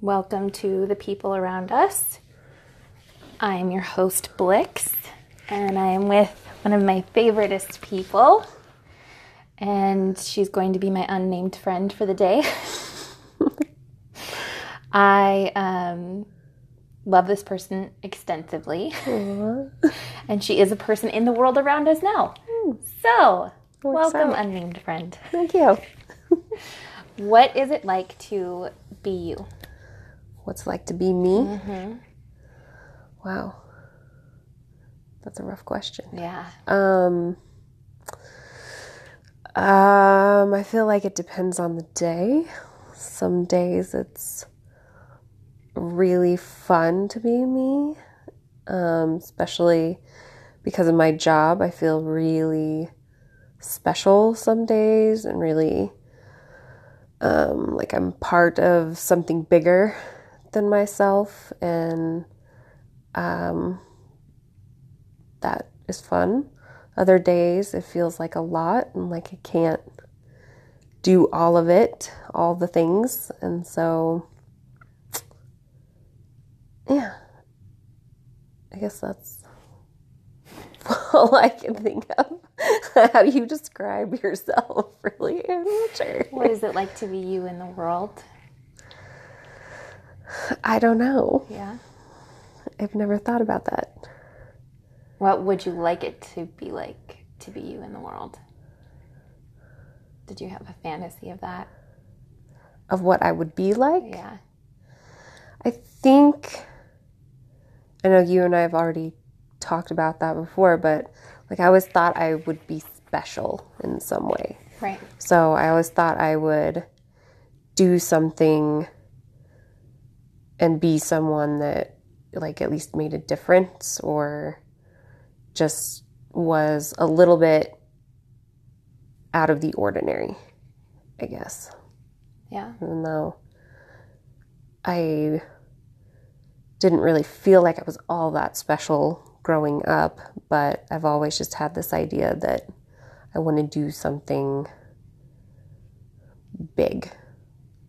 Welcome to the people around us. I'm your host, Blix, and I am with one of my favoriteest people. And she's going to be my unnamed friend for the day. I um, love this person extensively. and she is a person in the world around us now. So, We're welcome, excited. unnamed friend. Thank you. What is it like to be you? What's it like to be me? Mm-hmm. Wow. That's a rough question. Yeah. Um, um, I feel like it depends on the day. Some days it's really fun to be me, um, especially because of my job. I feel really special some days and really um, like I'm part of something bigger than myself, and um, that is fun. Other days it feels like a lot and like I can't do all of it, all the things. And so, yeah, I guess that's all I can think of. How do you describe yourself, really? I'm not sure. What is it like to be you in the world? I don't know. Yeah. I've never thought about that. What would you like it to be like to be you in the world? Did you have a fantasy of that? Of what I would be like? Yeah. I think I know you and I have already talked about that before, but like I always thought I would be special in some way. Right. So I always thought I would do something and be someone that like at least made a difference or just was a little bit out of the ordinary, I guess Yeah. even though I didn't really feel like I was all that special growing up, but I've always just had this idea that I want to do something big.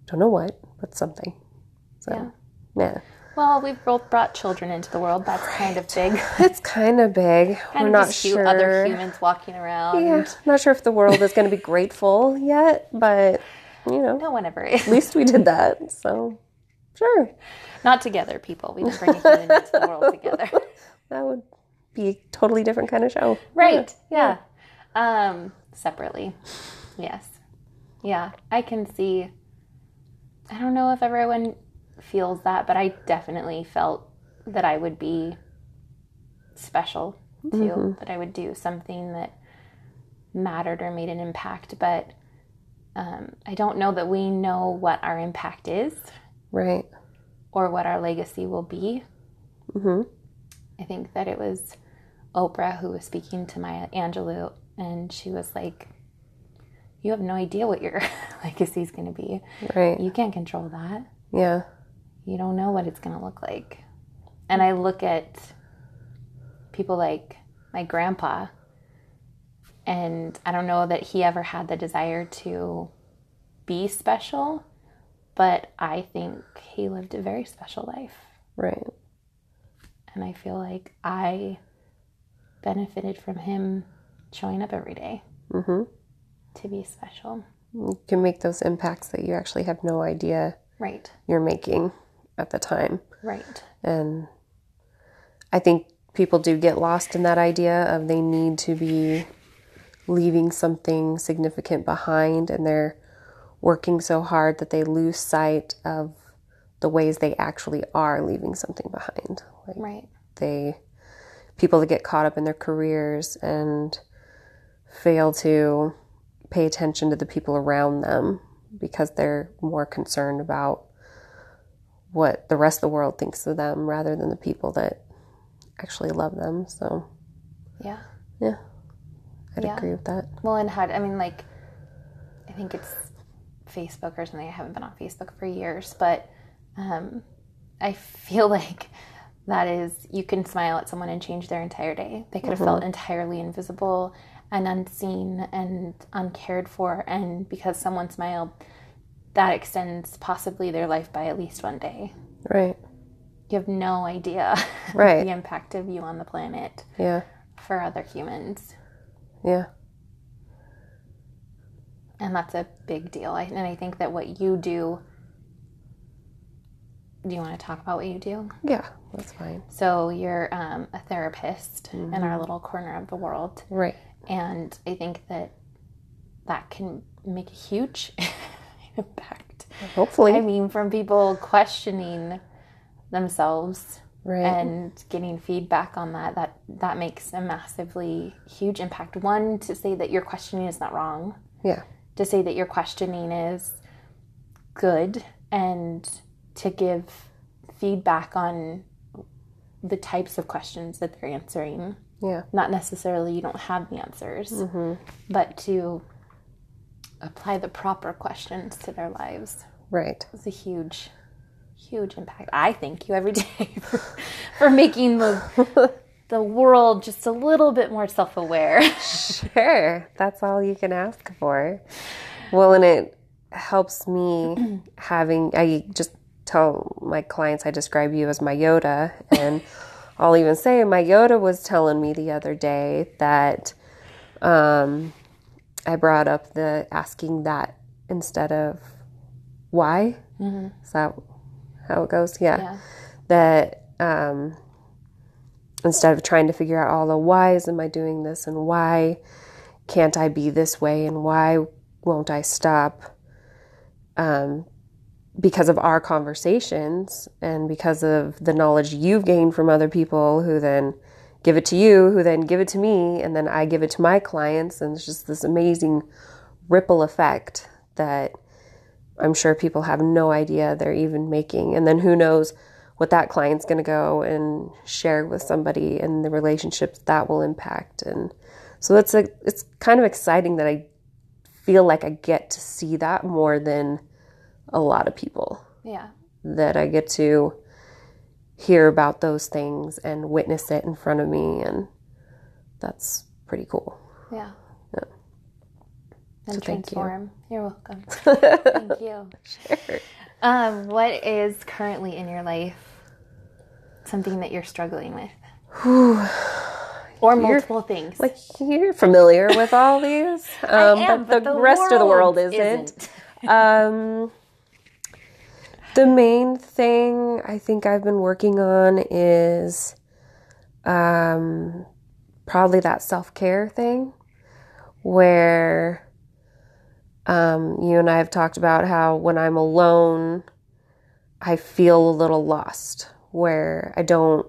Don't know what, but something. So, Yeah. Yeah. Well, we've both brought children into the world. That's kind of big. It's kind of big. kind We're of not just sure. other humans walking around. Yeah, not sure if the world is going to be grateful yet, but you know, No one ever is. at least we did that. So, sure. Not together, people. We didn't bring a human into the world together. That would be a totally different kind of show. Right. Yeah. Um, separately. Yes. Yeah. I can see. I don't know if everyone feels that, but I definitely felt that I would be special too. That I would do something that mattered or made an impact. But um, I don't know that we know what our impact is Right. or what our legacy will be. Mhm. I think that it was Oprah who was speaking to Maya Angelou, and she was like, "You have no idea what your legacy is going to be. Right. You can't control that. Yeah. You don't know what it's going to look like." And I look at people like my grandpa, and I don't know that he ever had the desire to be special, but I think he lived a very special life. Right. And I feel like I benefited from him showing up every day Mhm. to be special. You can make those impacts that you actually have no idea Right, you're making at the time. right. And I think people do get lost in that idea of they need to be leaving something significant behind and they're working so hard that they lose sight of the ways they actually are leaving something behind. Like Right, they people that get caught up in their careers and fail to pay attention to the people around them because they're more concerned about what the rest of the world thinks of them rather than the people that actually love them. So, yeah. yeah, I'd Yeah. agree with that. Well, and how, I mean, like, I think it's Facebook or something. I haven't been on Facebook for years, but um, I feel like that is, you can smile at someone and change their entire day. They could have felt entirely invisible and unseen and uncared for. And because someone smiled, that extends possibly their life by at least one day. Right. You have no idea Right. the impact of you on the planet Yeah. for other humans. Yeah. And that's a big deal. I, and I think that what you do. Do you want to talk about what you do? Yeah. That's fine. So, you're um, a therapist in Mm-hmm. our little corner of the world. Right. And I think that that can make a huge impact. Hopefully. I mean, from people questioning themselves right. and getting feedback on that, that that makes a massively huge impact. One, to say that your questioning is not wrong, yeah. to say that your questioning is good, and to give feedback on the types of questions that they're answering. Yeah. Not necessarily you don't have the answers, mm-hmm. but to apply the proper questions to their lives Right. is a huge, huge impact. I thank you every day for, for making the the world just a little bit more self aware. Sure. That's all you can ask for. Well, and it helps me having, I just tell my clients I describe you as my Yoda. And I'll even say my Yoda was telling me the other day that um, I brought up the asking that instead of why. Is that how it goes? Yeah. That um, instead of trying to figure out all the whys am I doing this and why can't I be this way and why won't I stop? Um, because of our conversations and because of the knowledge you've gained from other people who then give it to you, who then give it to me, and then I give it to my clients. And it's just this amazing ripple effect that I'm sure people have no idea they're even making. And then who knows what that client's going to go and share with somebody and the relationships that will impact. And so it's a, it's kind of exciting that I feel like I get to see that more than a lot of people Yeah. that I get to hear about those things and witness it in front of me and that's pretty cool. Yeah. Yeah. And thank you. transform. You. are welcome. thank you. Sure. Um, what is currently in your life something that you're struggling with? or multiple things. Like you're familiar with all these, um, am, but, the, rest of the world isn't. Um, the main thing I think I've been working on is um, probably that self care thing, where um, you and I have talked about how when I'm alone, I feel a little lost, where I don't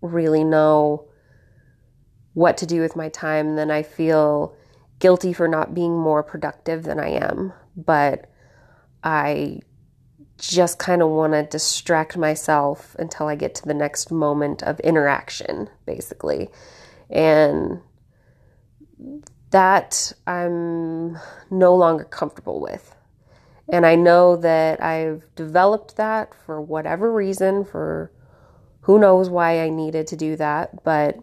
really know what to do with my time. And then I feel guilty for not being more productive than I am. But I just kind of want to distract myself until I get to the next moment of interaction, basically. And that I'm no longer comfortable with. And I know that I've developed that for whatever reason, for who knows why I needed to do that, but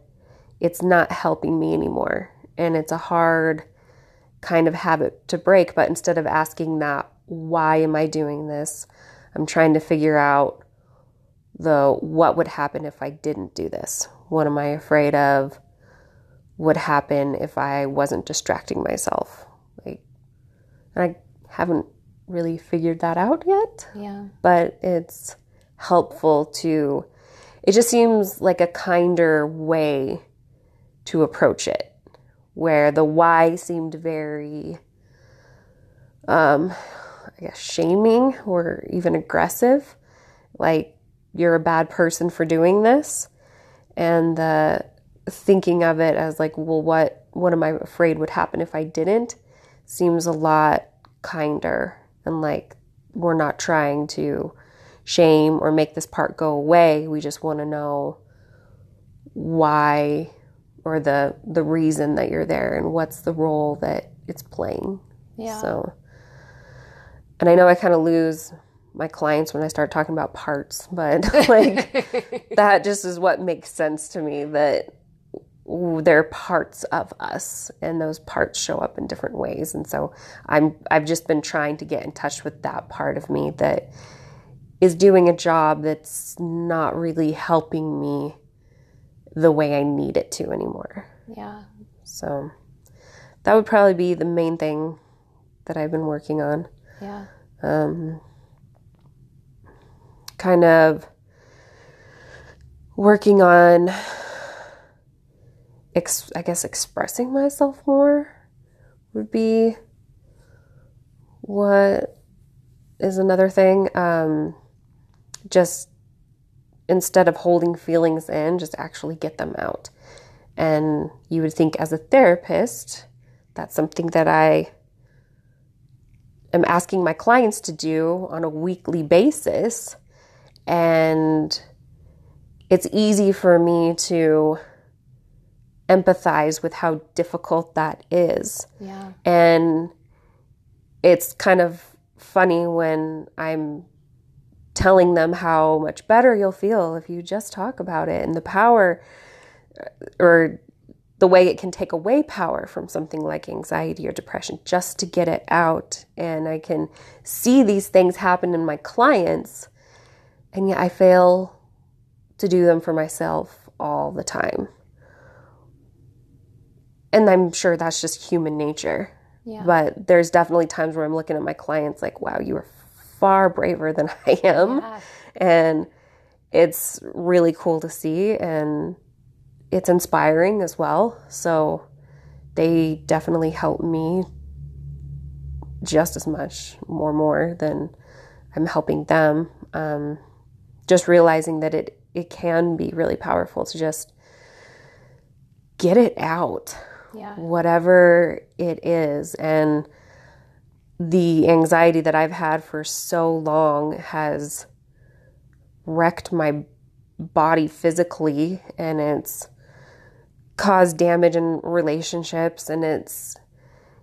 it's not helping me anymore. And it's a hard kind of habit to break. But instead of asking that, why am I doing this? I'm trying to figure out the what would happen if I didn't do this? What am I afraid of would happen if I wasn't distracting myself? Like and I haven't really figured that out yet yeah. but it's helpful to it just seems like a kinder way to approach it where the why seemed very um i guess shaming or even aggressive like you're a bad person for doing this and the thinking of it as like well what what am i afraid would happen if i didn't? seems a lot kinder and like we're not trying to shame or make this part go away. We just want to know why or the the reason that you're there and what's the role that it's playing. Yeah. so and i know i kind of lose my clients when i start talking about parts but like that just is what makes sense to me that they're parts of us and those parts show up in different ways. And so i'm i've just been trying to get in touch with that part of me that is doing a job that's not really helping me the way i need it to anymore. Yeah. so that would probably be the main thing that i've been working on Yeah. um, kind of working on ex- i guess expressing myself more would be what is another thing um, just instead of holding feelings in just actually get them out and you would think as a therapist that's something that i am asking my clients to do on a weekly basis. And it's easy for me to empathize with how difficult that is. Yeah. And it's kind of funny when I'm telling them how much better you'll feel if you just talk about it and the power uh, or the way it can take away power from something like anxiety or depression just to get it out. And I can see these things happen in my clients, and yet I fail to do them for myself all the time. And I'm sure that's just human nature. Yeah. But there's definitely times where I'm looking at my clients like, wow, you are far braver than I am. Yeah. And it's really cool to see. And it's inspiring as well. So they definitely help me just as much, more more than I'm helping them. Um, just realizing that it it can be really powerful to just get it out, Yeah. whatever it is, and the anxiety that I've had for so long has wrecked my body physically and it's caused damage in relationships and it's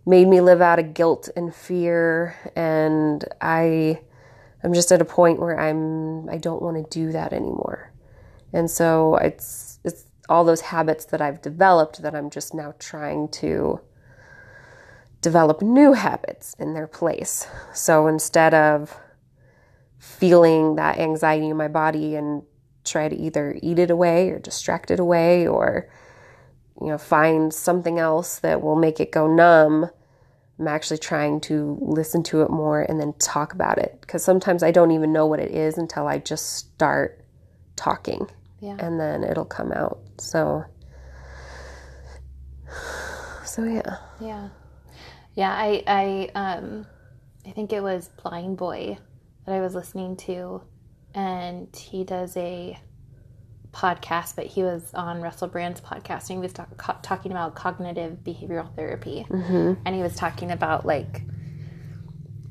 made me live out of guilt and fear and I I'm just at a point where I'm I don't want to do that anymore. And so it's it's all those habits that I've developed that I'm just now trying to develop new habits in their place. So instead of feeling that anxiety in my body and try to either eat it away or distract it away or you know find something else that will make it go numb i'm actually trying to listen to it more and then talk about it because sometimes i don't even know what it is until i just start talking Yeah. and then it'll come out so so yeah Yeah. Yeah, I I um I think it was Blindboy that I was listening to and he does a podcast, but he was on Russell Brand's podcast and he was talk, co- talking about cognitive behavioral therapy. Mm-hmm. And he was talking about like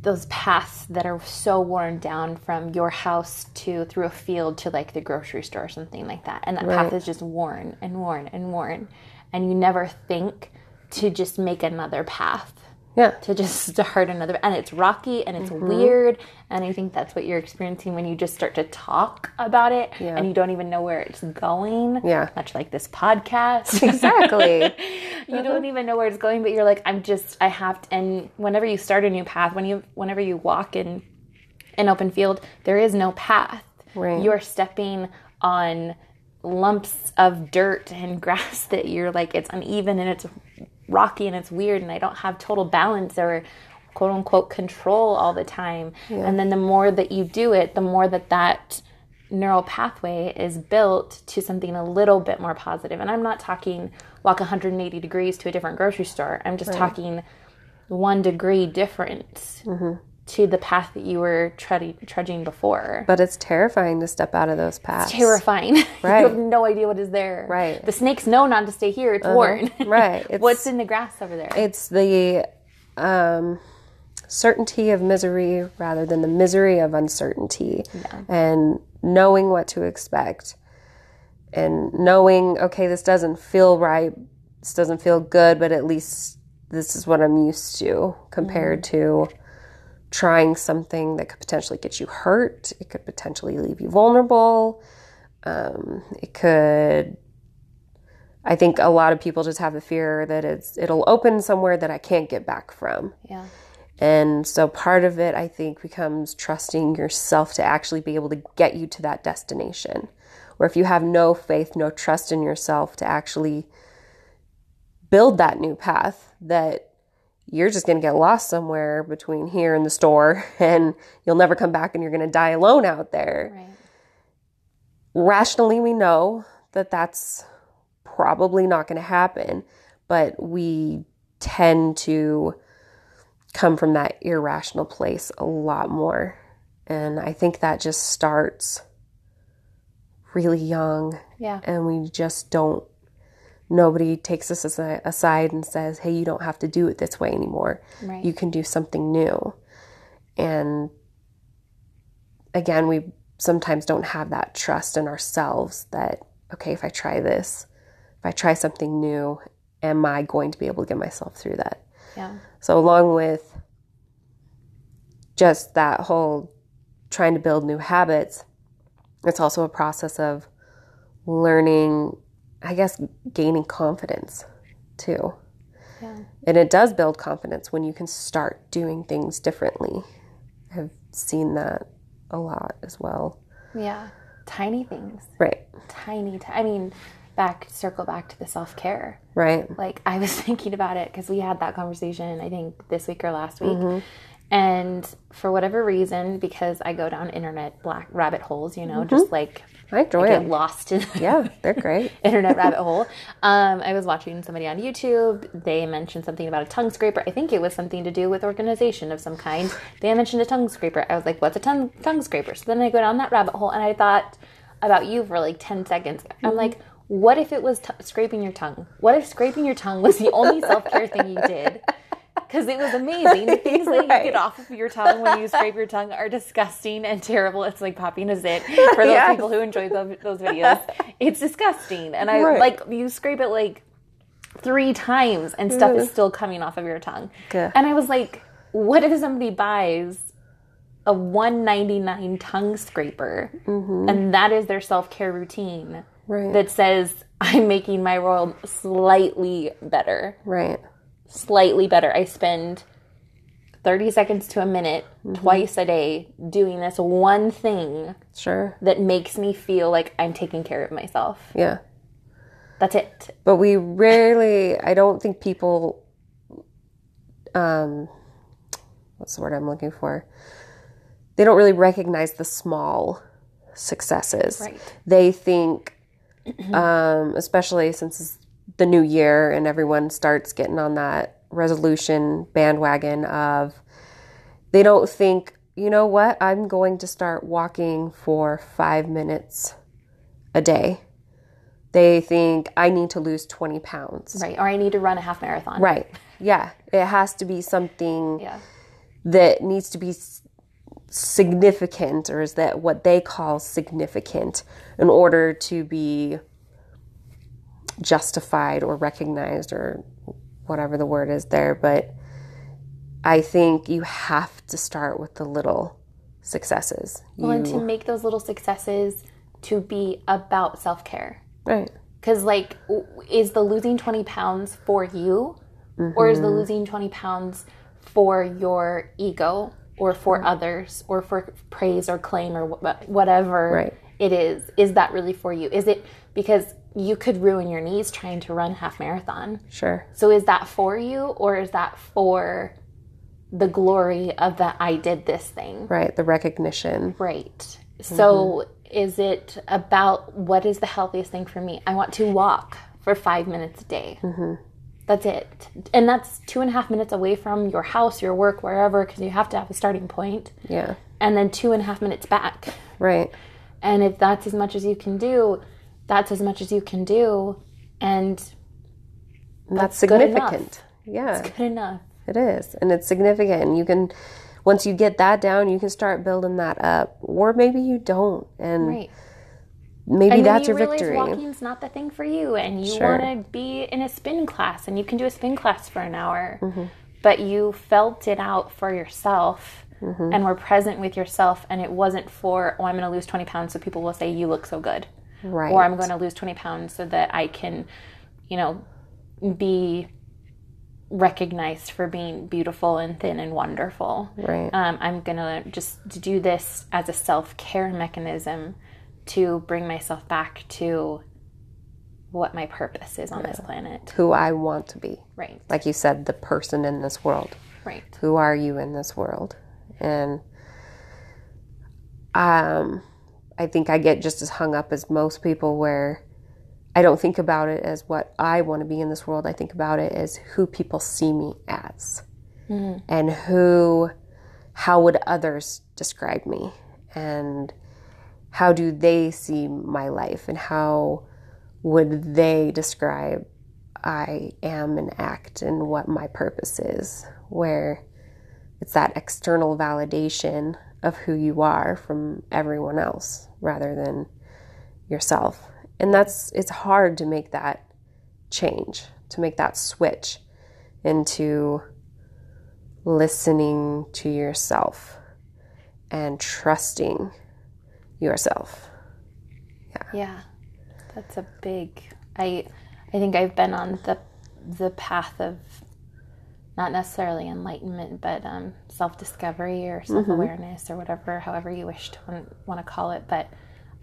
those paths that are so worn down from your house to through a field to like the grocery store or something like that. And that path is just worn and worn and worn. And you never think to just make another path yeah to just start another and it's rocky and it's mm-hmm. weird and i think that's what you're experiencing when you just start to talk about it Yeah. and you don't even know where it's going Yeah. much like this podcast exactly you don't uh-huh. even know where it's going but you're like i'm just i have to and whenever you start a new path when you whenever you walk in an open field there is no path Right. you're stepping on lumps of dirt and grass that you're like it's uneven and it's rocky and it's weird and I don't have total balance or quote unquote control all the time. And then the more that you do it, the more that that neural pathway is built to something a little bit more positive. And I'm not talking walk 180 degrees to a different grocery store. I'm just talking one degree difference mm-hmm. To the path that you were trudging, trudging before but it's terrifying to step out of those paths terrifying. Right. you have no idea what is there. Right. The snakes know not to stay here. It's worn. right it's, What's in the grass over there? it's the um, certainty of misery rather than the misery of uncertainty and knowing what to expect and knowing okay this doesn't feel right this doesn't feel good but at least this is what i'm used to compared to trying something that could potentially get you hurt it could potentially leave you vulnerable um, it could I think a lot of people just have the fear that it's it'll open somewhere that I can't get back from. Yeah. And so part of it, I think, becomes trusting yourself to actually be able to get you to that destination. Where if you have no faith, no trust in yourself to actually build that new path, that you're just going to get lost somewhere between here and the store and you'll never come back and you're going to die alone out there. Right. Rationally, we know that that's probably not going to happen, but we tend to come from that irrational place a lot more. And I think that just starts really young Yeah. and we just don't nobody takes us aside and says hey you don't have to do it this way anymore Right. you can do something new and again we sometimes don't have that trust in ourselves that okay if i try this if i try something new am i going to be able to get myself through that yeah. so along with just that whole trying to build new habits, it's also a process of learning, I guess, gaining confidence too. Yeah. And it does build confidence when you can start doing things differently. I've seen that a lot as well. Yeah. Tiny things. Right. Tiny. T- I mean, back circle back to the self care. Right. Like I was thinking about it because we had that conversation. I think this week or last week. Mm-hmm. And for whatever reason, because I go down internet black rabbit holes, you know, Mm-hmm. just like I enjoy get them. lost in Yeah, they're great. internet rabbit hole. Um, I was watching somebody on YouTube. They mentioned something about a tongue scraper. I think it was something to do with organization of some kind. They mentioned a tongue scraper. I was like, "What's a tongue tongue scraper?" So then I go down that rabbit hole, and I thought about you for like ten seconds. I'm like, what if it was t- scraping your tongue? What if scraping your tongue was the only self care thing you did? Because it was amazing. The things that you get off of your tongue when you scrape your tongue are disgusting and terrible. It's like popping a zit for those Yes. people who enjoy those, those videos. It's disgusting. And I Right. like you scrape it like three times and stuff is still coming off of your tongue. Gah. And I was like, what if somebody buys a 199 tongue scraper mm-hmm. and that is their self-care routine Right. that says I'm making my world slightly better right. Slightly better. I spend 30 seconds to a minute twice a day doing this one thing Sure. that makes me feel like I'm taking care of myself. Yeah. That's it. but we rarely i don't think people um what's the word i'm looking for they don't really recognize the small successes Right. they think um especially since it's the new year and everyone starts getting on that resolution bandwagon of they don't think you know what i'm going to start walking for five minutes a day they think I need to lose 20 pounds. Right. Or I need to run a half marathon. Right. Yeah. It has to be something Yeah. that needs to be significant, or is that what they call significant, in order to be justified or recognized or whatever the word is there. But I think you have to start with the little successes. Well, and to make those little successes to be about self care. right. Because, like, is the losing 20 pounds for you? Or is the mm-hmm. losing 20 pounds for your ego or for mm-hmm. others or for praise or claim or wh- whatever Right. it is? Is that really for you? Is it because you could ruin your knees trying to run half marathon? Sure. So is that for you or is that for the glory of that I did this thing? Right. The recognition. Right. Mm-hmm. So is it about what is the healthiest thing for me? I want to walk for five minutes a day. Mm-hmm. That's it. And that's two and a half minutes away from your house, your work, wherever, because you have to have a starting point. Yeah. And then two and a half minutes back. Right. And if that's as much as you can do, that's as much as you can do. And that's, enough. significant. Yeah. good enough. It is, and it's significant. And you can, once you get that down, you can start building that up, or maybe you don't, and Right. maybe and that's then your you realize victory. walking's not the thing for you and you Sure. want to be in a spin class and you can do a spin class for an hour Mm-hmm. but you felt it out for yourself Mm-hmm. and were present with yourself and it wasn't for oh i'm going to lose 20 pounds so people will say you look so good Right. or i'm going to lose 20 pounds so that i can you know, be recognized for being beautiful and thin and wonderful. Right. Um, I'm gonna just do this as a self care mechanism to bring myself back to what my purpose is on this planet. Who I want to be. Right. Like you said, the person in this world. Right. Who are you in this world? And um, I think I get just as hung up as most people where I don't think about it as what I want to be in this world. I think about it as who people see me as. Mm-hmm. And who, how would others describe me? And how do they see my life? And how would they describe I am and act and what my purpose is? Where it's that external validation of who you are from everyone else rather than yourself. And that's it's hard to make that change, to make that switch into listening to yourself and trusting yourself. Yeah, Yeah. that's a big. I I think I've been on the the path of not necessarily enlightenment, but um, self discovery or self awareness or whatever, however you wish to want, want to call it. But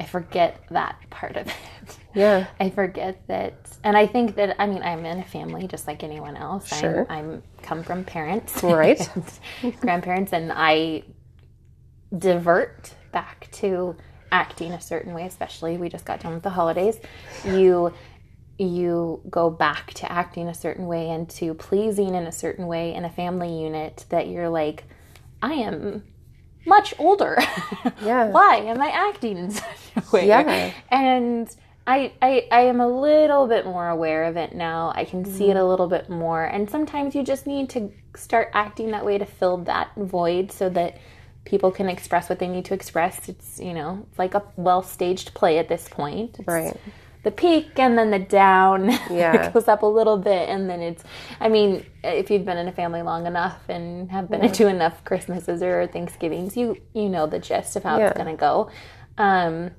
I forget that part of it. Yeah. I forget that, and I think that I mean I'm in a family just like anyone else. Sure. I'm, I'm come from parents, Right. and grandparents, and I divert back to acting a certain way. Especially we just got done with the holidays. You you go back to acting a certain way and to pleasing in a certain way in a family unit that you're like, I am much older. Yeah. Why am I acting in such a way? Yeah. And I, I I am a little bit more aware of it now. I can see it a mm-hmm. little bit more. And sometimes you just need to start acting that way to fill that void so that people can express what they need to express. It's, you know, like a well staged play at this point. It's Right. The peak and then the down. Yeah. it goes up a little bit and then it's I mean, if you've been in a family long enough and have been to enough Christmases or Thanksgivings, you you know the gist of how Yeah. it's gonna go. Um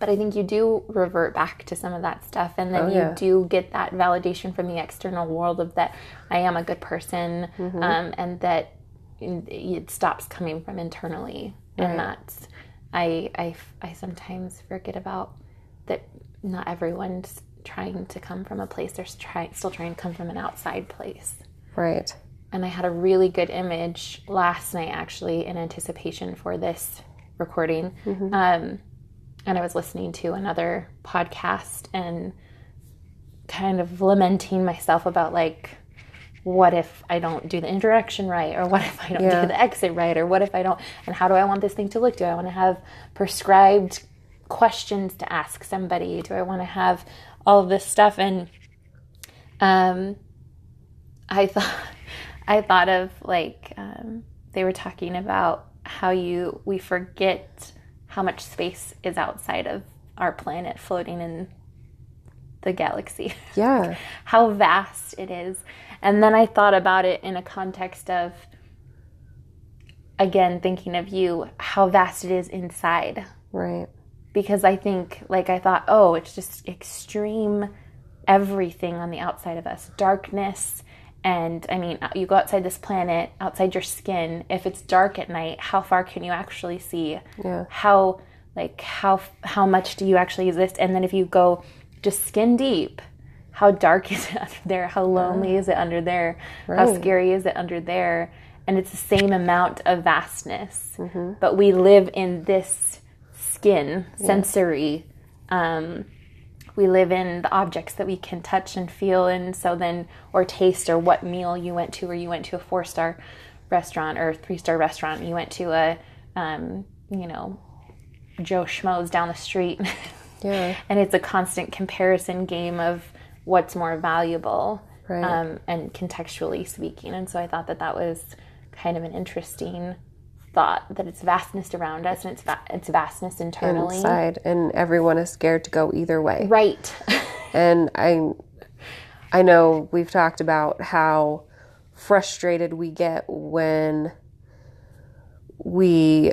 but I think you do revert back to some of that stuff, and then Oh, you yeah. do get that validation from the external world of that I am a good person, Mm-hmm. um, and that it stops coming from internally, and that's I, I I sometimes forget about. Not everyone's trying to come from a place; they're trying still trying to come from an outside place Right. and I had a really good image last night actually in anticipation for this recording. Um, and I was listening to another podcast and kind of lamenting myself about like, what if I don't do the introduction right, or what if I don't Yeah. do the exit right, or what if I don't, and how do I want this thing to look? Do I want to have prescribed questions to ask somebody? Do I want to have all of this stuff? And um, I thought I thought of like um, they were talking about how you we forget how much space is outside of our planet floating in the galaxy Yeah. how vast it is and then i thought about it in a context of again thinking of you how vast it is inside Right. Because I think, like, I thought, oh, it's just extreme everything on the outside of us darkness. And I mean, you go outside this planet, outside your skin. If it's dark at night, how far can you actually see? Yeah. How, like, how how much do you actually exist? And then if you go just skin deep, how dark is it under there? How lonely is it under there? How scary is it under there? And it's the same amount of vastness, mm-hmm. but we live in this skin, sensory. Um, we live in the objects that we can touch and feel, and so then, or taste, or what meal you went to, or you went to a four star restaurant or three star restaurant, you went to a, um, you know, Joe Schmo's down the street. Yeah. and it's a constant comparison game of what's more valuable Right. um, and contextually speaking. And so I thought that that was kind of an interesting thought that it's vastness around us and it's va- it's vastness internally. Inside, and everyone is scared to go either way. Right. And I, I know we've talked about how frustrated we get when we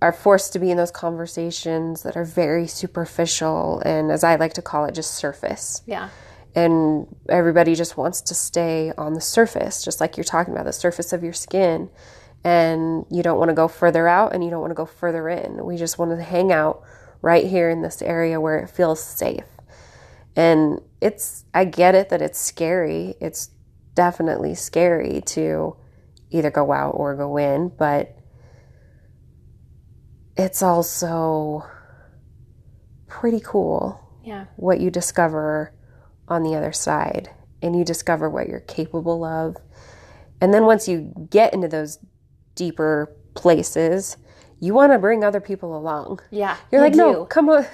are forced to be in those conversations that are very superficial and, as I like to call it, just surface. yeah. and everybody just wants to stay on the surface, just like you're talking about the surface of your skin. And you don't want to go further out and you don't want to go further in. We just want to hang out right here in this area where it feels safe. And it's, I get it that it's scary. It's definitely scary to either go out or go in, but it's also pretty cool Yeah. what you discover on the other side and you discover what you're capable of. And then once you get into those deeper places, you want to bring other people along. Yeah. You're you like, no, come on.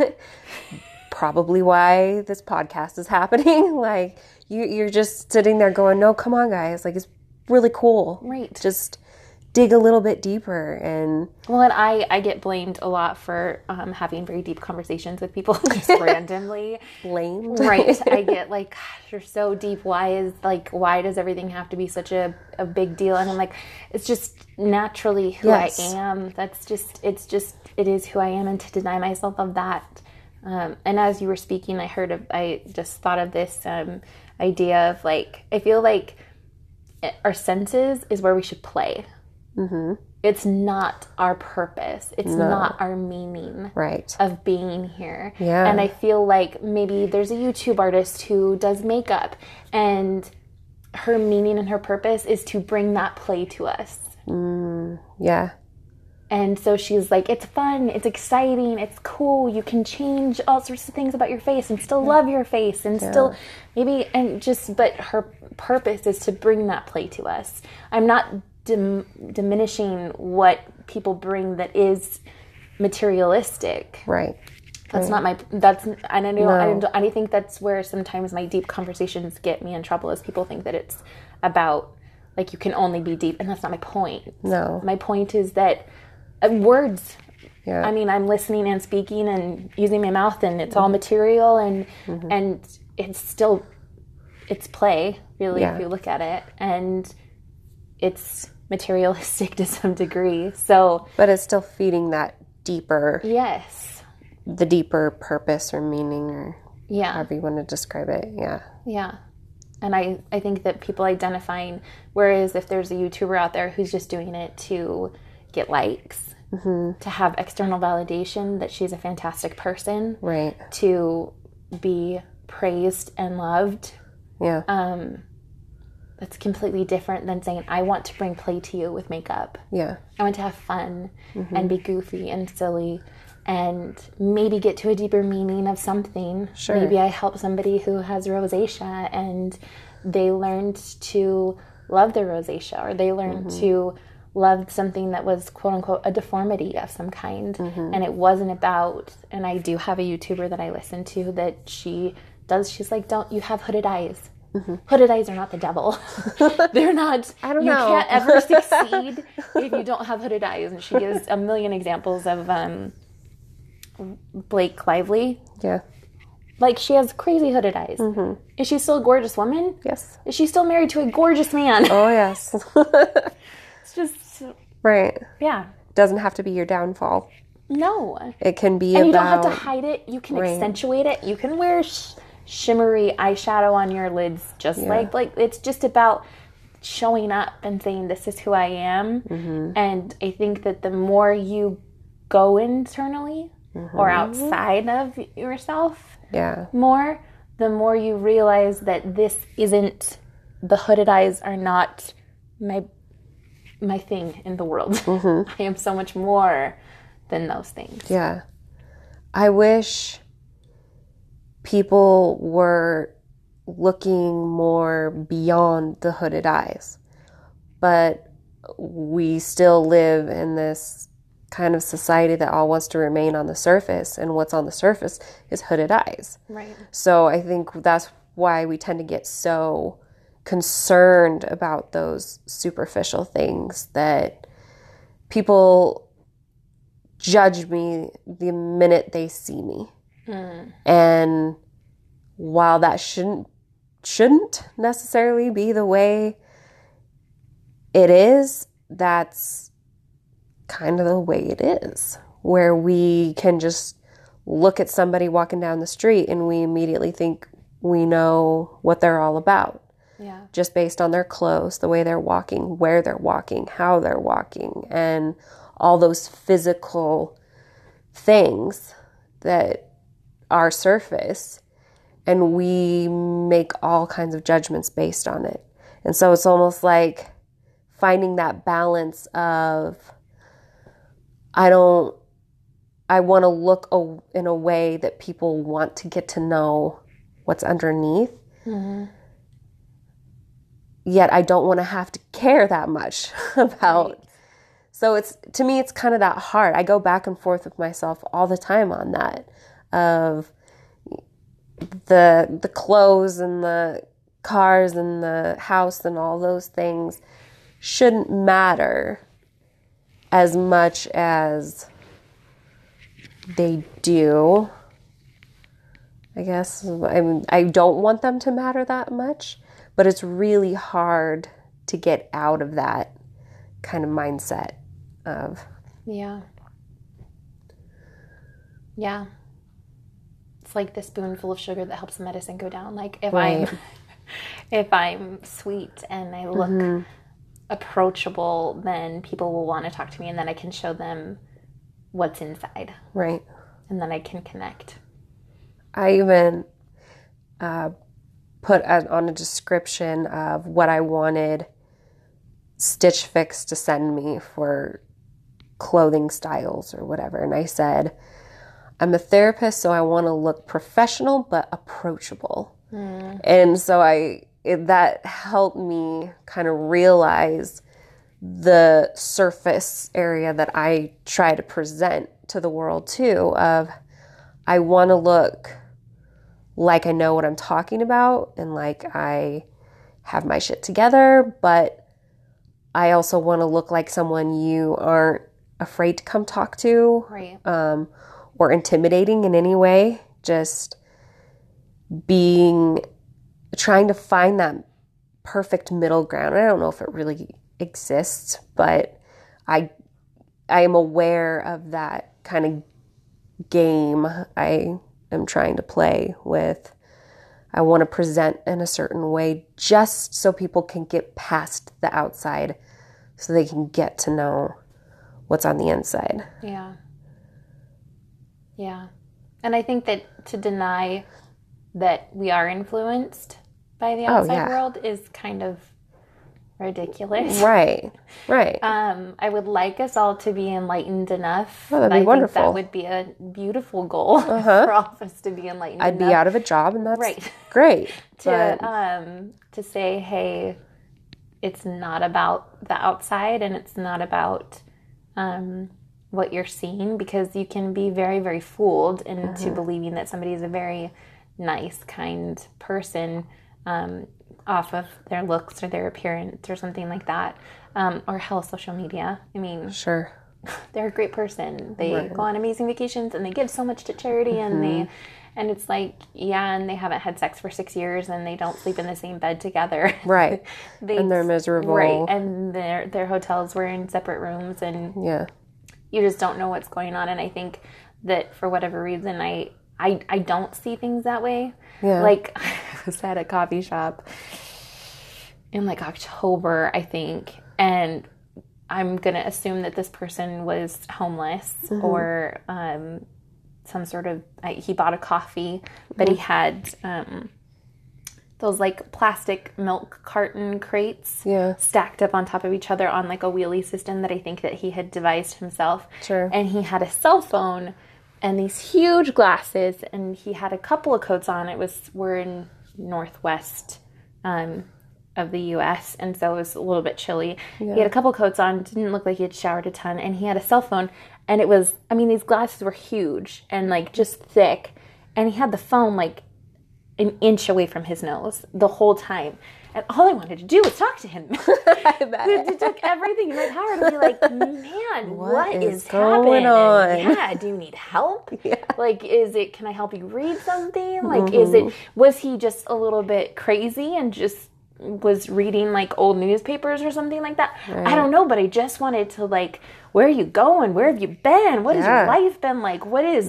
Probably why this podcast is happening. like you, you're just sitting there going, no, come on, guys. Like it's really cool. Right. Just dig a little bit deeper and Well, and I, I get blamed a lot for um, having very deep conversations with people just randomly. blamed. right. I get like, gosh, you're so deep. Why is like, why does everything have to be such a, a big deal? And I'm like, it's just naturally who Yes. I am. That's just, it's just, it is who I am. And to deny myself of that. Um, and as you were speaking, I heard of, I just thought of this um, idea of like, I feel like our senses is where we should play. Mm-hmm. It's not our purpose. It's not our meaning Right. of being here. Yeah. And I feel like maybe there's a YouTube artist who does makeup and her meaning and her purpose is to bring that play to us. Mm, yeah. And so she's like, it's fun, it's exciting, it's cool. You can change all sorts of things about your face and still love your face and still maybe, and just, but her purpose is to bring that play to us. I'm not dim- diminishing what people bring that is materialistic. Right. That's not my. That's and I know. I, No. don't, I think that's where sometimes my deep conversations get me in trouble. Is people think that it's about like you can only be deep, and that's not my point. No. My point is that uh, words. Yeah. I mean, I'm listening and speaking and using my mouth, and it's all material, and Mm-hmm. and it's still it's play, really, Yeah. if you look at it, and it's materialistic to some degree. So But it's still feeding that deeper, yes, the deeper purpose or meaning or yeah. however you want to describe it. Yeah. Yeah. And I, I think that people identifying, whereas if there's a YouTuber out there who's just doing it to get likes, to have external validation that she's a fantastic person, Right. to be praised and loved, Yeah. um, that's completely different than saying, I want to bring play to you with makeup. yeah. I want to have fun mm-hmm. and be goofy and silly and maybe get to a deeper meaning of something. Sure. Maybe I help somebody who has rosacea and they learned to love their rosacea or they learned mm-hmm. to love something that was quote unquote a deformity of some kind. Mm-hmm. And it wasn't about, and I do have a YouTuber that I listen to that she does, she's like, don't, you have hooded eyes. Hooded eyes are not the devil. They're not. I don't you know. You can't ever succeed if you don't have hooded eyes. And she gives a million examples of um, Blake Lively. Yeah. Like she has crazy hooded eyes. Mm-hmm. Is she still a gorgeous woman? Yes. Is she still married to a gorgeous man? Oh, yes. It's just right. yeah. Doesn't have to be your downfall. No. It can be And you don't have to hide it. You can Right. accentuate it. You can wear sh- shimmery eyeshadow on your lids, just like like it's just about showing up and saying this is who I am. Mm-hmm. And I think that the more you go internally Mm-hmm. or outside of yourself yeah. more, the more you realize that this isn't the hooded eyes are not my my thing in the world. Mm-hmm. I am so much more than those things. Yeah. I wish people were looking more beyond the hooded eyes. But we still live in this kind of society that all wants to remain on the surface, and what's on the surface is hooded eyes. Right. So I think that's why we tend to get so concerned about those superficial things that people judge me the minute they see me. And while that shouldn't shouldn't necessarily be the way it is, that's kind of the way it is. Where we can just look at somebody walking down the street and we immediately think we know what they're all about Yeah. just based on their clothes, the way they're walking, where they're walking, how they're walking, and all those physical things that are surface. And we make all kinds of judgments based on it. And so it's almost like finding that balance of, I don't, I want to look a, in a way that people want to get to know what's underneath mm-hmm. yet I don't want to have to care that much about. So it's to me it's kind of that hard. I go back and forth with myself all the time on that of the the clothes and the cars and the house and all those things shouldn't matter as much as they do. I guess I mean, I don't want them to matter that much, but it's really hard to get out of that kind of mindset of Yeah. Yeah. It's like the spoonful of sugar that helps the medicine go down. Like if Right. I'm if I'm sweet and I look approachable, then people will want to talk to me and then I can show them what's inside right. and then I can connect. I even uh, put a, on a description of what I wanted Stitch Fix to send me for clothing styles or whatever. And I said, I'm a therapist, so I want to look professional but approachable. And so I it, that helped me kind of realize the surface area that I try to present to the world too of I want to look like I know what I'm talking about and like I have my shit together, but I also want to look like someone you aren't afraid to come talk to Right. um, or intimidating in any way. Just being, trying to find that perfect middle ground. I don't know if it really exists, but I, I am aware of that kind of game I am trying to play with. I want to present in a certain way just so people can get past the outside so they can get to know what's on the inside. Yeah. Yeah. And I think that to deny that we are influenced by the outside Oh, yeah. world is kind of ridiculous. Right, right. Um, I would like us all to be enlightened enough. Oh, that'd be I think wonderful. that would be a beautiful goal Uh-huh. for all of us to be enlightened I'd be out of a job, and that's Right. great. to But um, to say, hey, it's not about the outside and it's not about um, what you're seeing because you can be very, very fooled into Mm-hmm. believing that somebody is a very nice, kind person um, off of their looks or their appearance or something like that. Um, or hell, social media. I mean, sure, they're a great person. They go on amazing vacations and they give so much to charity and they and it's like yeah, and they haven't had sex for six years and they don't sleep in the same bed together. right. they, And they're miserable. right? And their their hotels were in separate rooms and Yeah, you just don't know what's going on. And I think that for whatever reason, I I I don't see things that way. Yeah. Like I was at a coffee shop in like October, I think, and I'm gonna assume that this person was homeless or um, some sort of. I, he bought a coffee, but he had um, those like plastic milk carton crates yeah, stacked up on top of each other on like a wheelie system that I think that he had devised himself. Sure. And he had a cell phone and these huge glasses and he had a couple of coats on. It was we're in northwest um, of the US and so it was a little bit chilly. He had a couple coats on, didn't look like he had showered a ton, and he had a cell phone and it was I mean these glasses were huge and like just thick and he had the phone like an inch away from his nose the whole time. And all I wanted to do was talk to him. it took everything in my power to be like, man, what is is, going happening? on?" And yeah, do you need help? Like, is it, can I help you read something? Like, is it, mm-hmm. was he just a little bit crazy and just was reading like old newspapers or something like that. I don't know, but I just wanted to like, where are you going? Where have you been? What has your life been like? What is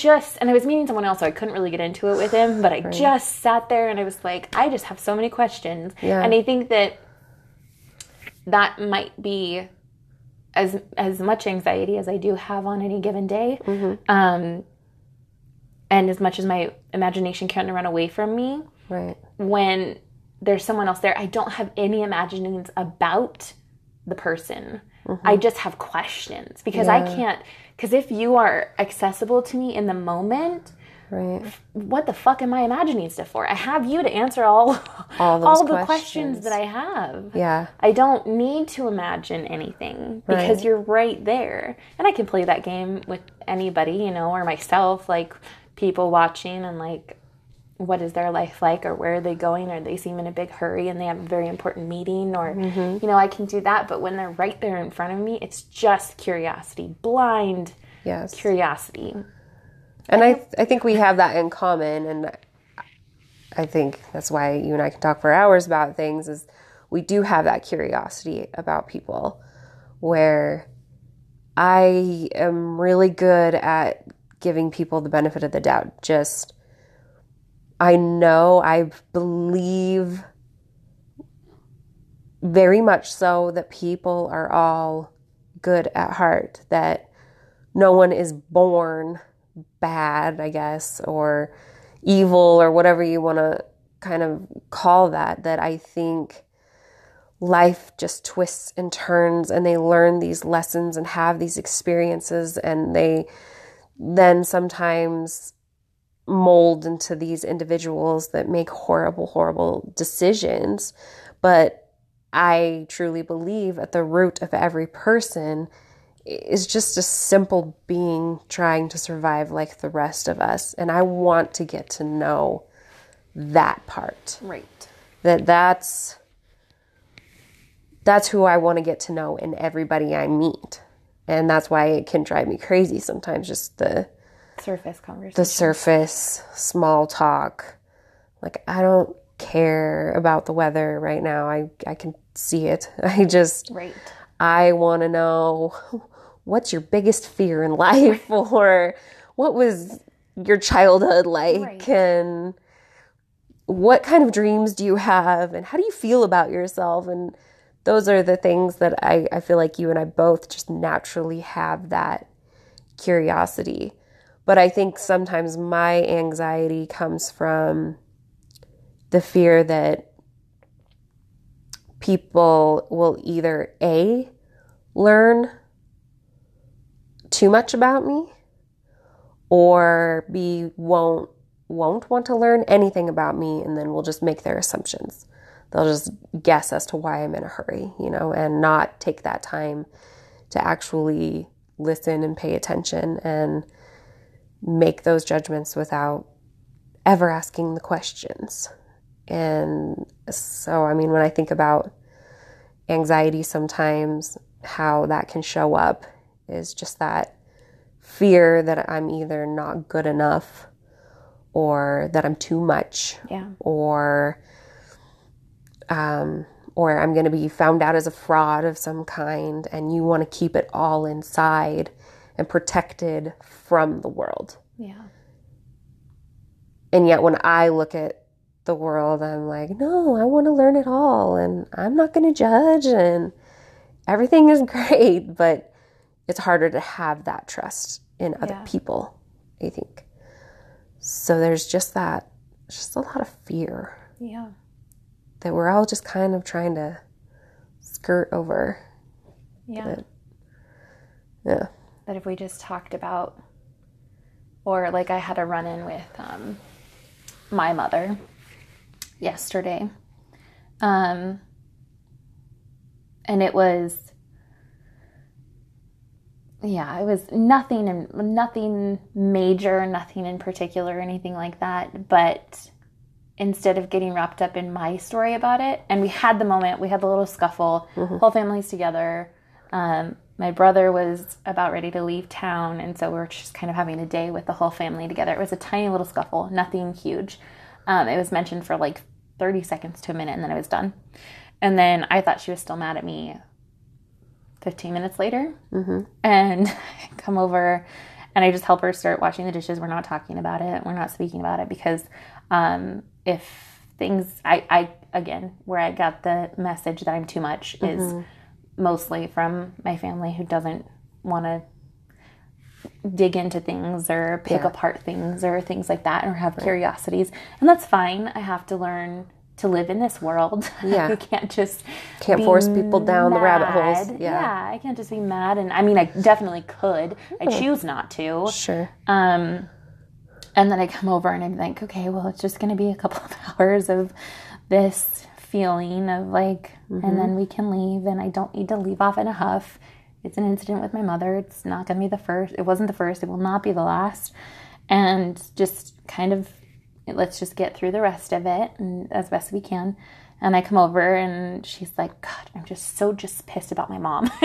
just? And I was meeting someone else, so I couldn't really get into it with him. But I just sat there and I was like, I just have so many questions, Yeah. and I think that that might be as as much anxiety as I do have on any given day. Um, and as much as my imagination can run away from me, Right. when there's someone else there, I don't have any imaginings about the person. I mm-hmm. just have questions because I can't. Because if you are accessible to me in the moment, Right. what the fuck am I imagining stuff for? I have you to answer all All all the questions questions. that I have. Yeah. I don't need to imagine anything because Right. you're right there. And I can play that game with anybody, you know, or myself, like people watching and like what is their life like or where are they going or they seem in a big hurry and they have a very important meeting or Mm-hmm. you know, I can do that, but when they're right there in front of me, it's just curiosity, blind Yes. curiosity. And I, I think we have that in common, and I think that's why you and I can talk for hours about things. Is we do have that curiosity about people, where I am really good at giving people the benefit of the doubt. Just I know, I believe very much so that people are all good at heart. That no one is born bad, I guess, or evil or whatever you want to kind of call that, that I think life just twists and turns and they learn these lessons and have these experiences and they then sometimes mold into these individuals that make horrible, horrible decisions. But I truly believe at the root of every person is just a simple being trying to survive like the rest of us. And I want to get to know that part. Right. That that's that's who I want to get to know in everybody I meet. And that's why it can drive me crazy sometimes just the Surface conversation. the surface small talk. Like I don't care about the weather right now. I I can see it. I just right. I want to know what's your biggest fear in life or what was your childhood like Right. and what kind of dreams do you have and how do you feel about yourself and those are the things that I, I feel like you and I both just naturally have that curiosity. But I think sometimes my anxiety comes from the fear that people will either A, learn too much about me or B, won't won't want to learn anything about me and then will just make their assumptions. They'll just guess as to why I'm in a hurry, you know, and not take that time to actually listen and pay attention and make those judgments without ever asking the questions. And so, I mean, when I think about anxiety sometimes, how that can show up is just that fear that I'm either not good enough or that I'm too much Yeah. or um, or I'm going to be found out as a fraud of some kind, and you want to keep it all inside and protected from the world. Yeah. And yet, when I look at the world, I'm like, no, I want to learn it all, and I'm not going to judge, and everything is great, but it's harder to have that trust in other Yeah. people, I think. So there's just that, just a lot of fear Yeah. that we're all just kind of trying to skirt over. Yeah. Yeah. That if we just talked about or like i had a run-in with um, my mother yesterday um, and it was yeah it was nothing and nothing major nothing in particular anything like that. But instead of getting wrapped up in my story about it and we had the moment we had the little scuffle whole family's together um, my brother was about ready to leave town and so we were just kind of having a day with the whole family together it was a tiny little scuffle nothing huge um, it was mentioned for like 30 seconds to a minute and then it was done. And then I thought she was still mad at me 15 minutes later. Mm-hmm. And I come over and I just help her start washing the dishes. We're not talking about it. We're not speaking about it because um, if things, I, I, again, where I got the message that I'm too much is mostly from my family who doesn't want to dig into things or pick Yeah. apart things or things like that or have curiosities. And that's fine. I have to learn to live in this world. Yeah. you can't just Can't force people down the rabbit holes. mad. Yeah. I can't just be mad and I mean I definitely could. I choose not to. Sure. Um, and then I come over and I'm like, okay, well, it's just going to be a couple of hours of this feeling of like, and then mm-hmm. we can leave, and I don't need to leave off in a huff. It's an incident with my mother. It's not going to be the first. It wasn't the first. It will not be the last. And just kind of, let's just get through the rest of it and as best we can. And I come over and she's like, God, I'm just so just pissed about my mom.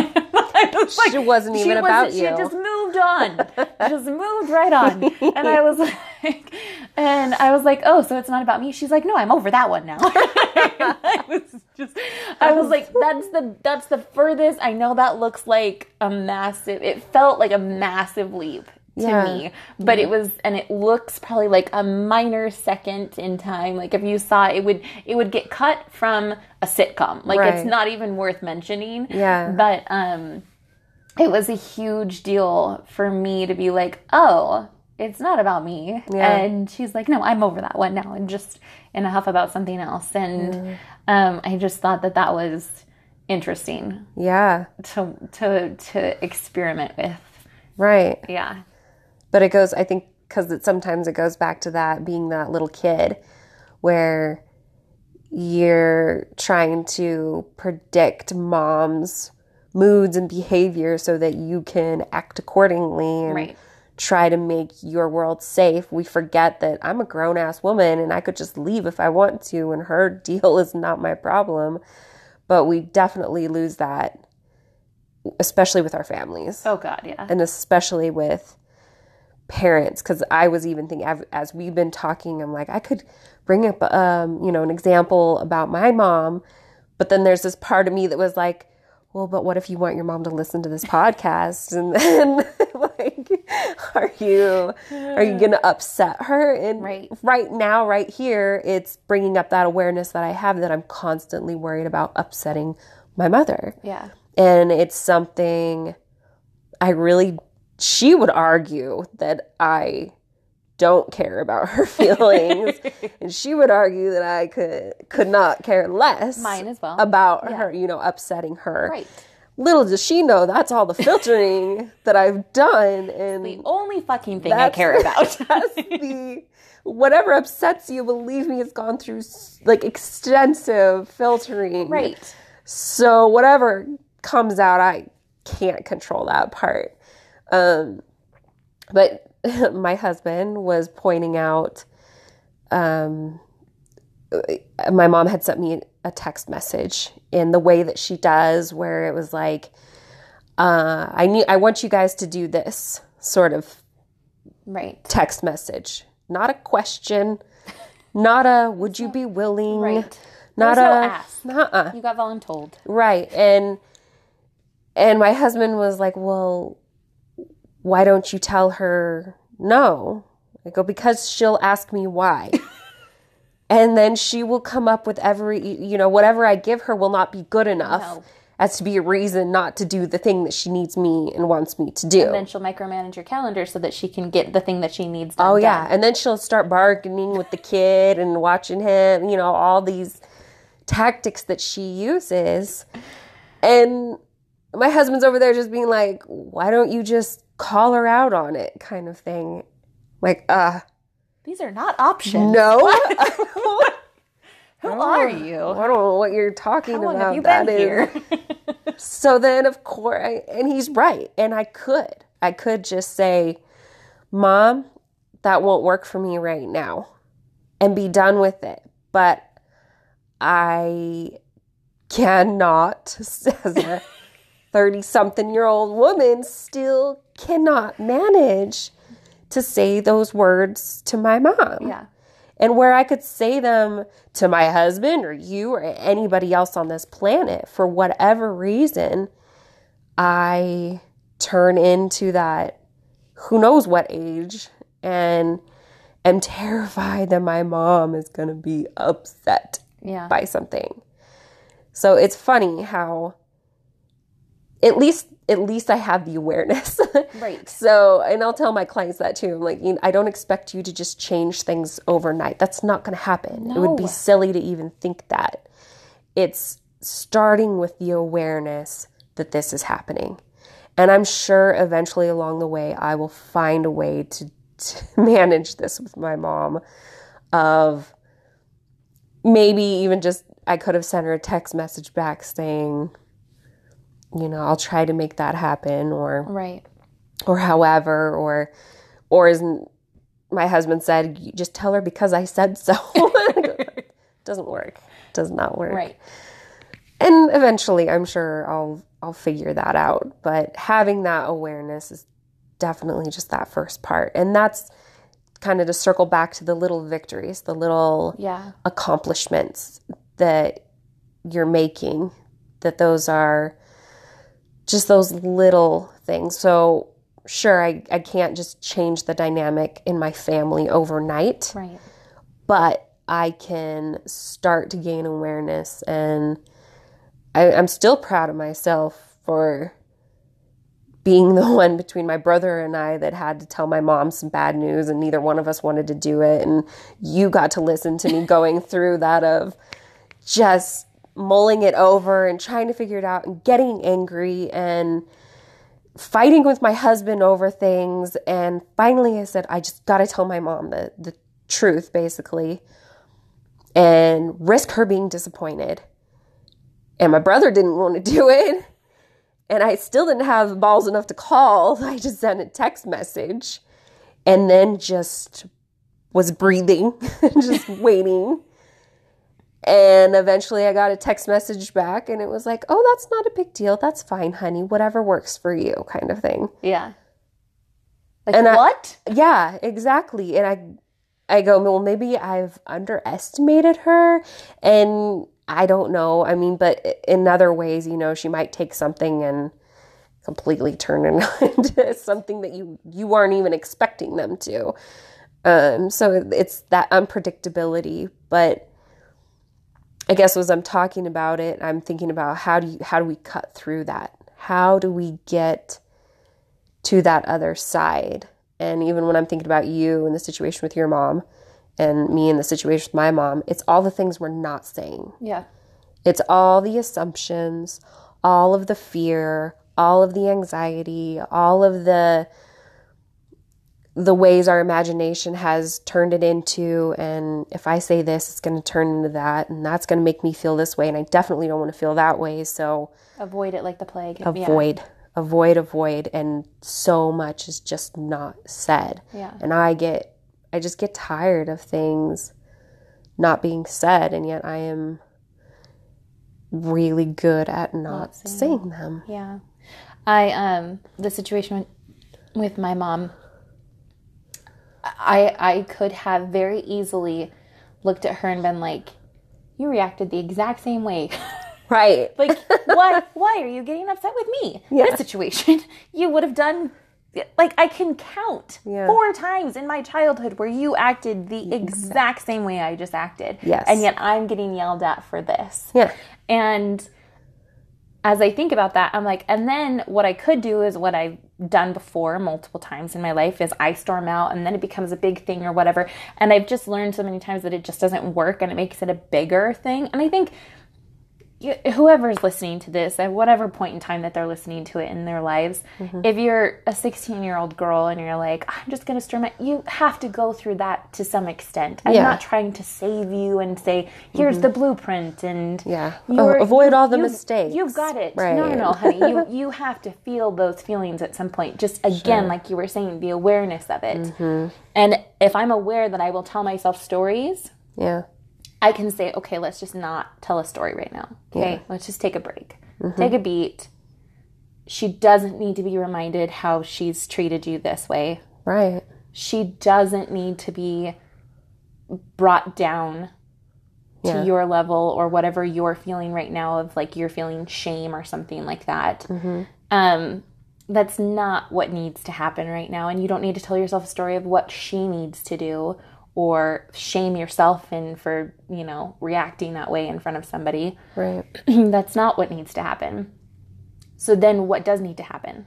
I was like, It wasn't she even about She you. had just moved on. just moved right on. And I was like, and I was like, oh, so it's not about me. She's like, no, I'm over that one now. I was just, I was like, that's the that's the furthest. I know that looks like a massive. It felt like a massive leap to Yeah. me, but it was, and it looks probably like a minor second in time. Like if you saw it, it would it would get cut from a sitcom. Like it's not even worth mentioning. Yeah. But um it was a huge deal for me to be like, oh, it's not about me. Yeah. And she's like, no, I'm over that one now, and just in a huff about something else. And um, I just thought that that was interesting Yeah. to to to experiment with. Right. Yeah, But it goes, I think, because it, sometimes it goes back to that being that little kid where you're trying to predict mom's moods and behavior so that you can act accordingly and Right. try to make your world safe. We forget that I'm a grown ass woman and I could just leave if I want to, and her deal is not my problem. But we definitely lose that, especially with our families Oh God, yeah. and especially with parents because i was even thinking as- as we've been talking i'm like i could bring up um, you know an example about my mom but then there's this part of me that was like well but what if you want your mom to listen to this podcast and then like are you are you gonna upset her and Right. right now right here it's bringing up that awareness that i have that i'm constantly worried about upsetting my mother Yeah. and it's something I really she would argue that I don't care about her feelings and she would argue that I could could not care less Mine as well. about her, you know, upsetting her. Right. Little does she know that's all the filtering that I've done and The only fucking thing I care about. that's the whatever upsets you, believe me, it's gone through like extensive filtering. right. So whatever comes out, I can't control that part. Um, but my husband was pointing out, um, my mom had sent me a text message in the way that she does, where it was like, uh, I need, I want you guys to do this sort of Right. text message, not a question, not a would you be willing, Right. not There's no a ask. nuh-uh. You got voluntold. Right. And and my husband was like, "Well, why don't you tell her no?" I go, "Because she'll ask me why." and then she will come up with every you know, whatever I give her will not be good enough No. as to be a reason not to do the thing that she needs me and wants me to do. And then she'll micromanage your calendar so that she can get the thing that she needs done. Oh yeah, done. and then she'll start bargaining with the kid and watching him, you know, all these tactics that she uses. And my husband's over there just being like, "Why don't you just call her out on it?" kind of thing. Like, uh, These are not options. no. Who are you? I don't know what you're talking How about. you That been is- here? So then, of course, I, and he's right. And I could, I could just say, Mom, that won't work for me right now and be done with it. But I cannot, as a 30 something year old woman, still cannot manage to say those words to my mom. yeah. And where I could say them to my husband or you or anybody else on this planet for whatever reason, I turn into that who knows what age and am terrified that my mom is going to be upset Yeah. by something. So it's funny how at least at least I have the awareness. Right. so, and I'll tell my clients that too. I'm like, you know, I don't expect you to just change things overnight. That's not going to happen. No. It would be silly to even think that. It's starting with the awareness that this is happening. And I'm sure eventually along the way I will find a way to, to manage this with my mom of maybe even just I could have sent her a text message back saying, you know, I'll try to make that happen or Right. or however or or as my husband said, just tell her because I said so. Doesn't work. Does not work. Right. And eventually I'm sure I'll I'll figure that out. But having that awareness is definitely just that first part. And that's kind of to circle back to the little victories, the little Yeah. accomplishments that you're making, that those are just those little things. So, sure, I, I can't just change the dynamic in my family overnight, Right. but I can start to gain awareness. And I, I'm still proud of myself for being the one between my brother and I that had to tell my mom some bad news, and neither one of us wanted to do it. And you got to listen to me going through that of just mulling it over and trying to figure it out and getting angry and fighting with my husband over things. And finally, I said, I just got to tell my mom the, the truth, basically, and risk her being disappointed. And my brother didn't want to do it. And I still didn't have balls enough to call. I just sent a text message and then just was breathing, just waiting. And eventually I got a text message back and it was like, oh, that's not a big deal. That's fine, honey. Whatever works for you, kind of thing. Yeah. Like And I- what? Yeah, exactly. And I I go, well, maybe I've underestimated her and I don't know. I mean, but in other ways, you know, she might take something and completely turn it into something that you you aren't even expecting them to. Um, so it's that unpredictability, but I guess as I'm talking about it, I'm thinking about how do you how do we cut through that? How do we get to that other side? And even when I'm thinking about you and the situation with your mom and me and the situation with my mom, it's all the things we're not saying. Yeah. It's all the assumptions, all of the fear, all of the anxiety, all of the the ways our imagination has turned it into and if I say this it's going to turn into that and that's going to make me feel this way and I definitely don't want to feel that way so Avoid it like the plague. Yeah. avoid avoid avoid and so much is just not said Yeah. and I get I just get tired of things not being said and yet I am really good at not, saying saying them. Yeah. I um the situation with my mom I I could have very easily looked at her and been like you reacted the exact same way. Right. like why why are you getting upset with me? Yeah. This situation you would have done like I can count Yeah. four times in my childhood where you acted the exact same way I just acted. Yes. And yet I'm getting yelled at for this. Yeah. And as I think about that, I'm like, and then what I could do is what I've done before multiple times in my life is I storm out and then it becomes a big thing or whatever. And I've just learned so many times that it just doesn't work and it makes it a bigger thing. And I think whoever's listening to this at whatever point in time that they're listening to it in their lives, if you're a 16 year old girl and you're like, I'm just going to storm out, you have to go through that to some extent. I'm Yeah. not trying to save you and say, here's the blueprint and Yeah. Oh, avoid all the you- mistakes. You've got it. Right. No, no, no, honey. You you have to feel those feelings at some point. Just again, like you were saying, the awareness of it. Mm-hmm. And if I'm aware that I will tell myself stories, Yeah. I can say, okay, let's just not tell a story right now. Okay, let's just take a break, take a beat. She doesn't need to be reminded how she's treated you this way. Right. She doesn't need to be brought down to Yeah. your level or whatever you're feeling right now of like you're feeling shame or something like that. Um, that's not what needs to happen right now. And you don't need to tell yourself a story of what she needs to do or shame yourself in for, you know, reacting that way in front of somebody. Right. that's not what needs to happen. So then what does need to happen?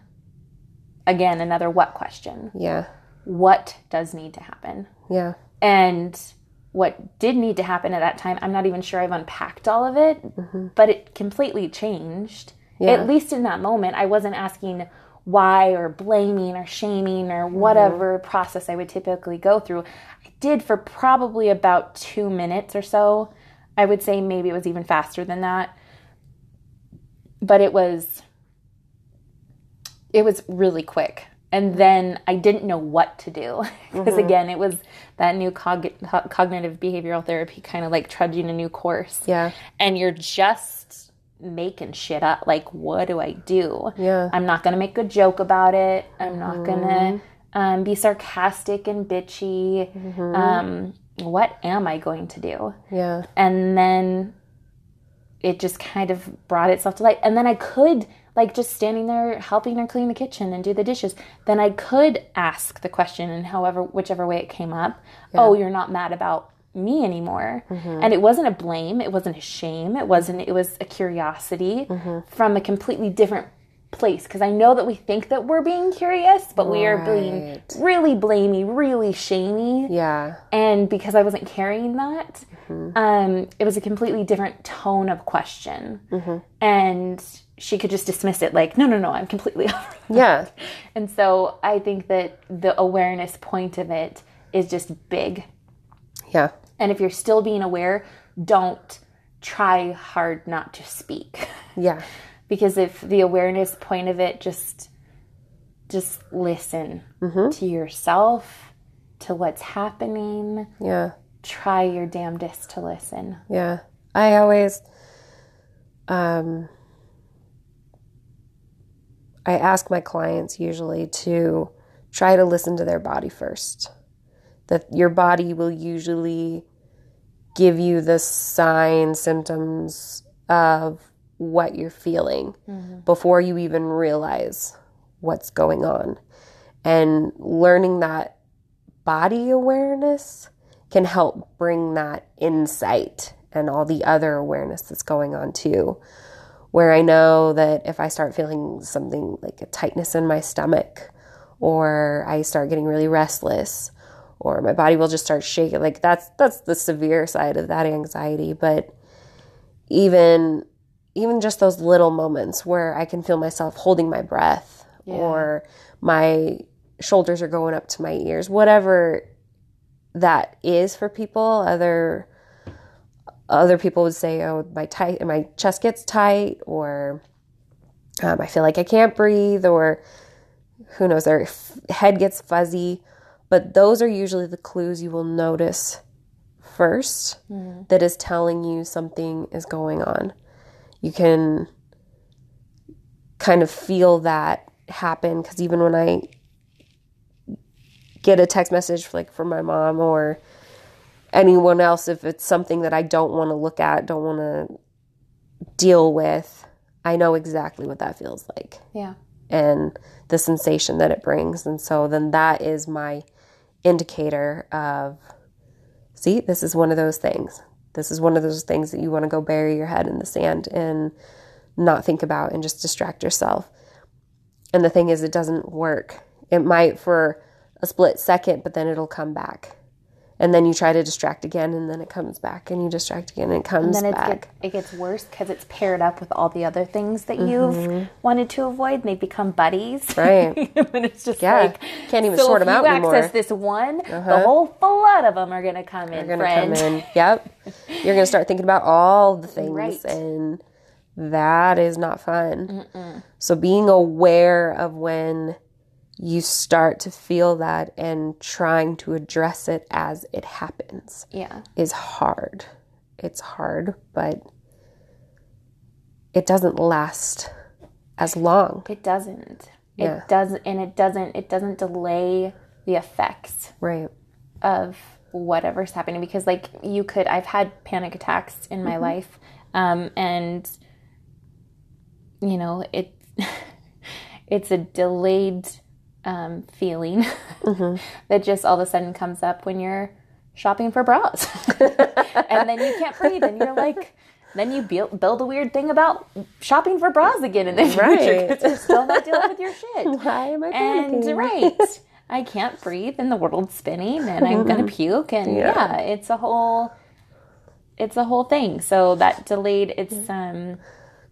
Again, another what question. Yeah. What does need to happen? Yeah. And what did need to happen at that time, I'm not even sure I've unpacked all of it, mm-hmm. but it completely changed. Yeah. At least in that moment, I wasn't asking why or blaming or shaming or mm-hmm. whatever process I would typically go through. I did for probably about two minutes or so. I would say maybe it was even faster than that. But it was it was really quick. And mm-hmm. then I didn't know what to do because mm-hmm. again, it was that new cog- cognitive behavioral therapy kind of like trudging a new course. Yeah. And you're just making shit up. Like, what do I do? Yeah. I'm not gonna make a joke about it. I'm not gonna um, be sarcastic and bitchy. Um, what am I going to do? Yeah. and then it just kind of brought itself to light and then i could like just standing there helping her clean the kitchen and do the dishes then i could ask the question in however whichever way it came up oh you're not mad about me anymore mm-hmm. and it wasn't a blame it wasn't a shame it wasn't it was a curiosity mm-hmm. from a completely different place because i know that we think that we're being curious but we are being really blamey really shamey Yeah. and because I wasn't carrying that, mm-hmm. um, it was a completely different tone of question, and she could just dismiss it like, no, no, no, I'm completely over. Yeah. And so I think that the awareness point of it is just big. Yeah. And if you're still being aware, don't try hard not to speak, Yeah. because if the awareness point of it just just listen to yourself, to what's happening, Yeah. try your damnedest to listen. Yeah. I always um I ask my clients usually to try to listen to their body first. That your body will usually give you the signs, symptoms of what you're feeling mm-hmm. before you even realize what's going on. And learning that body awareness can help bring that insight and all the other awareness that's going on too. Where I know that if I start feeling something like a tightness in my stomach, or I start getting really restless, or my body will just start shaking, like that's that's the severe side of that anxiety. But even even just those little moments where I can feel myself holding my breath, or my shoulders are going up to my ears, whatever that is for people. Other other people would say, "Oh, my tight, my chest gets tight," or um, "I feel like I can't breathe," or who knows, their f- head gets fuzzy. But those are usually the clues you will notice first mm-hmm. that is telling you something is going on. You can kind of feel that happen because even when I get a text message like from my mom or anyone else if it's something that I don't want to look at, don't want to deal with, I know exactly what that feels like Yeah. and the sensation that it brings. And so then that is my indicator of see, this is one of those things. This is one of those things that you want to go bury your head in the sand and not think about and just distract yourself. And the thing is, it doesn't work. It might for a split second, but then it'll come back. And then you try to distract again, and then it comes back, and you distract again, and it comes And then back. get, it gets worse because it's paired up with all the other things that you've mm-hmm. wanted to avoid, and they become buddies. Right. and it's just Yeah. like Can't even so sort them out you anymore. access this one, the uh-huh. whole flood of them are gonna come in, You're gonna friend. come in. Yep. You're gonna start thinking about all the things, Right. and that is not fun. So being aware of when you start to feel that and trying to address it as it happens Yeah. is hard. It's hard, but it doesn't last as long. It doesn't. Yeah. It doesn't, and it doesn't. It doesn't delay the effects Right. of whatever's happening because like you could I've had panic attacks in my life um and you know it it's a delayed um, feeling that just all of a sudden comes up when you're shopping for bras and then you can't breathe and you're like then you build, build a weird thing about shopping for bras again in the future Right. because you're still not dealing with your shit Why am I and panicking? right i can't breathe and the world's spinning and i'm gonna puke and yeah. Yeah. it's a whole it's a whole thing so that delayed it's um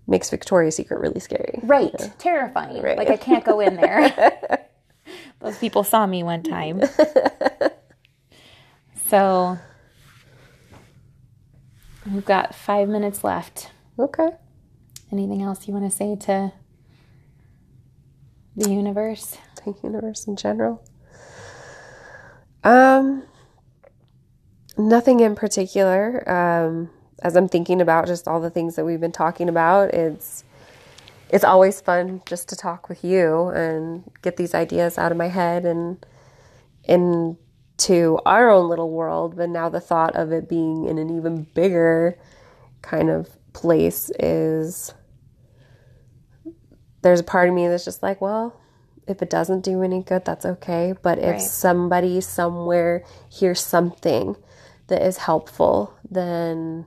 Makes Victoria's Secret really scary. right terrifying Right. like i can't go in there those people saw me one time so we've got five minutes left Okay. anything else you want to say to the universe the universe in general. Um, nothing in particular. Um, as I'm thinking about just all the things that we've been talking about, it's it's always fun just to talk with you and get these ideas out of my head and into our own little world. But now the thought of it being in an even bigger kind of place is there's a part of me that's just like, well, if it doesn't do any good, that's okay. But if Right. somebody somewhere hears something that is helpful, then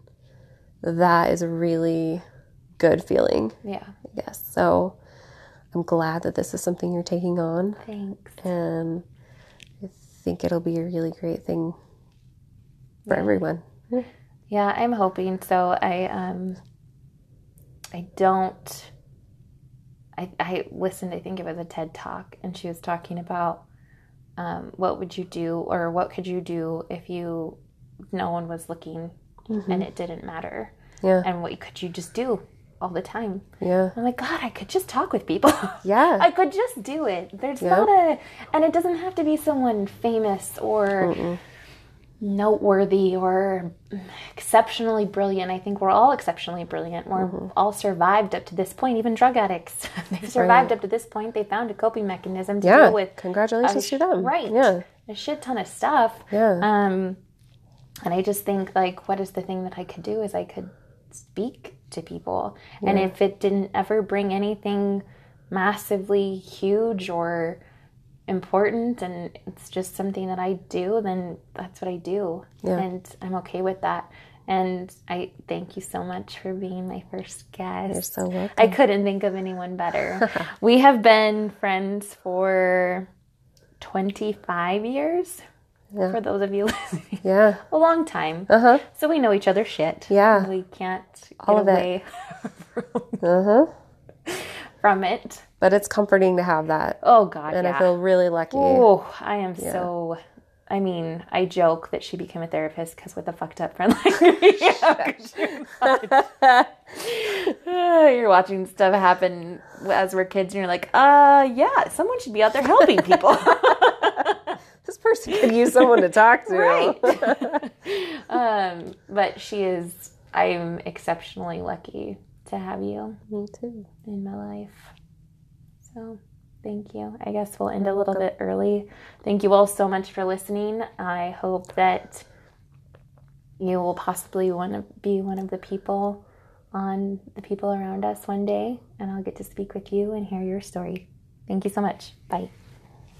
that is a really good feeling, yeah Guess. So I'm glad that this is something you're taking on, thanks and I think it'll be a really great thing for everyone. Yeah, I'm hoping so. I um I don't I I listened, I think it was a TED talk and she was talking about um what would you do or what could you do if you no one was looking and it didn't matter. Yeah. And what could you just do all the time? Yeah. I'm like, God, I could just talk with people. Yeah. I could just do it. There's not a, and it doesn't have to be someone famous or noteworthy or exceptionally brilliant. I think we're all exceptionally brilliant. We're all survived up to this point. Even drug addicts, they've survived up to this point. They found a coping mechanism to yeah. deal with Congratulations to them. Right. Yeah. a shit ton of stuff. Yeah. Um, and I just think like, what is the thing that I could do? Is I could speak to people, and if it didn't ever bring anything massively huge or important, and it's just something that I do, then that's what I do, Yeah. and I'm okay with that. And I thank you so much for being my first guest. You're so welcome. I couldn't think of anyone better. we have been friends for 25 years. Yeah. For those of you listening, Yeah. a long time. Uh huh. So we know each other shit. Yeah. We can't All get of it. away Uh huh. from it. But it's comforting to have that. Oh God, And yeah. I feel really lucky. oh, I am so. I mean, I joke that she became a therapist because with a fucked up friend like me, you're watching stuff happen as we're kids, and you're like, uh, yeah, someone should be out there helping people. This person could use someone to talk to. right. um, but she is. I'm exceptionally lucky to have you Me too. in my life. So thank you. I guess we'll end a little bit early. Thank you all so much for listening. I hope that you will possibly want to be one of the people on the people around us one day, and I'll get to speak with you and hear your story. Thank you so much. Bye.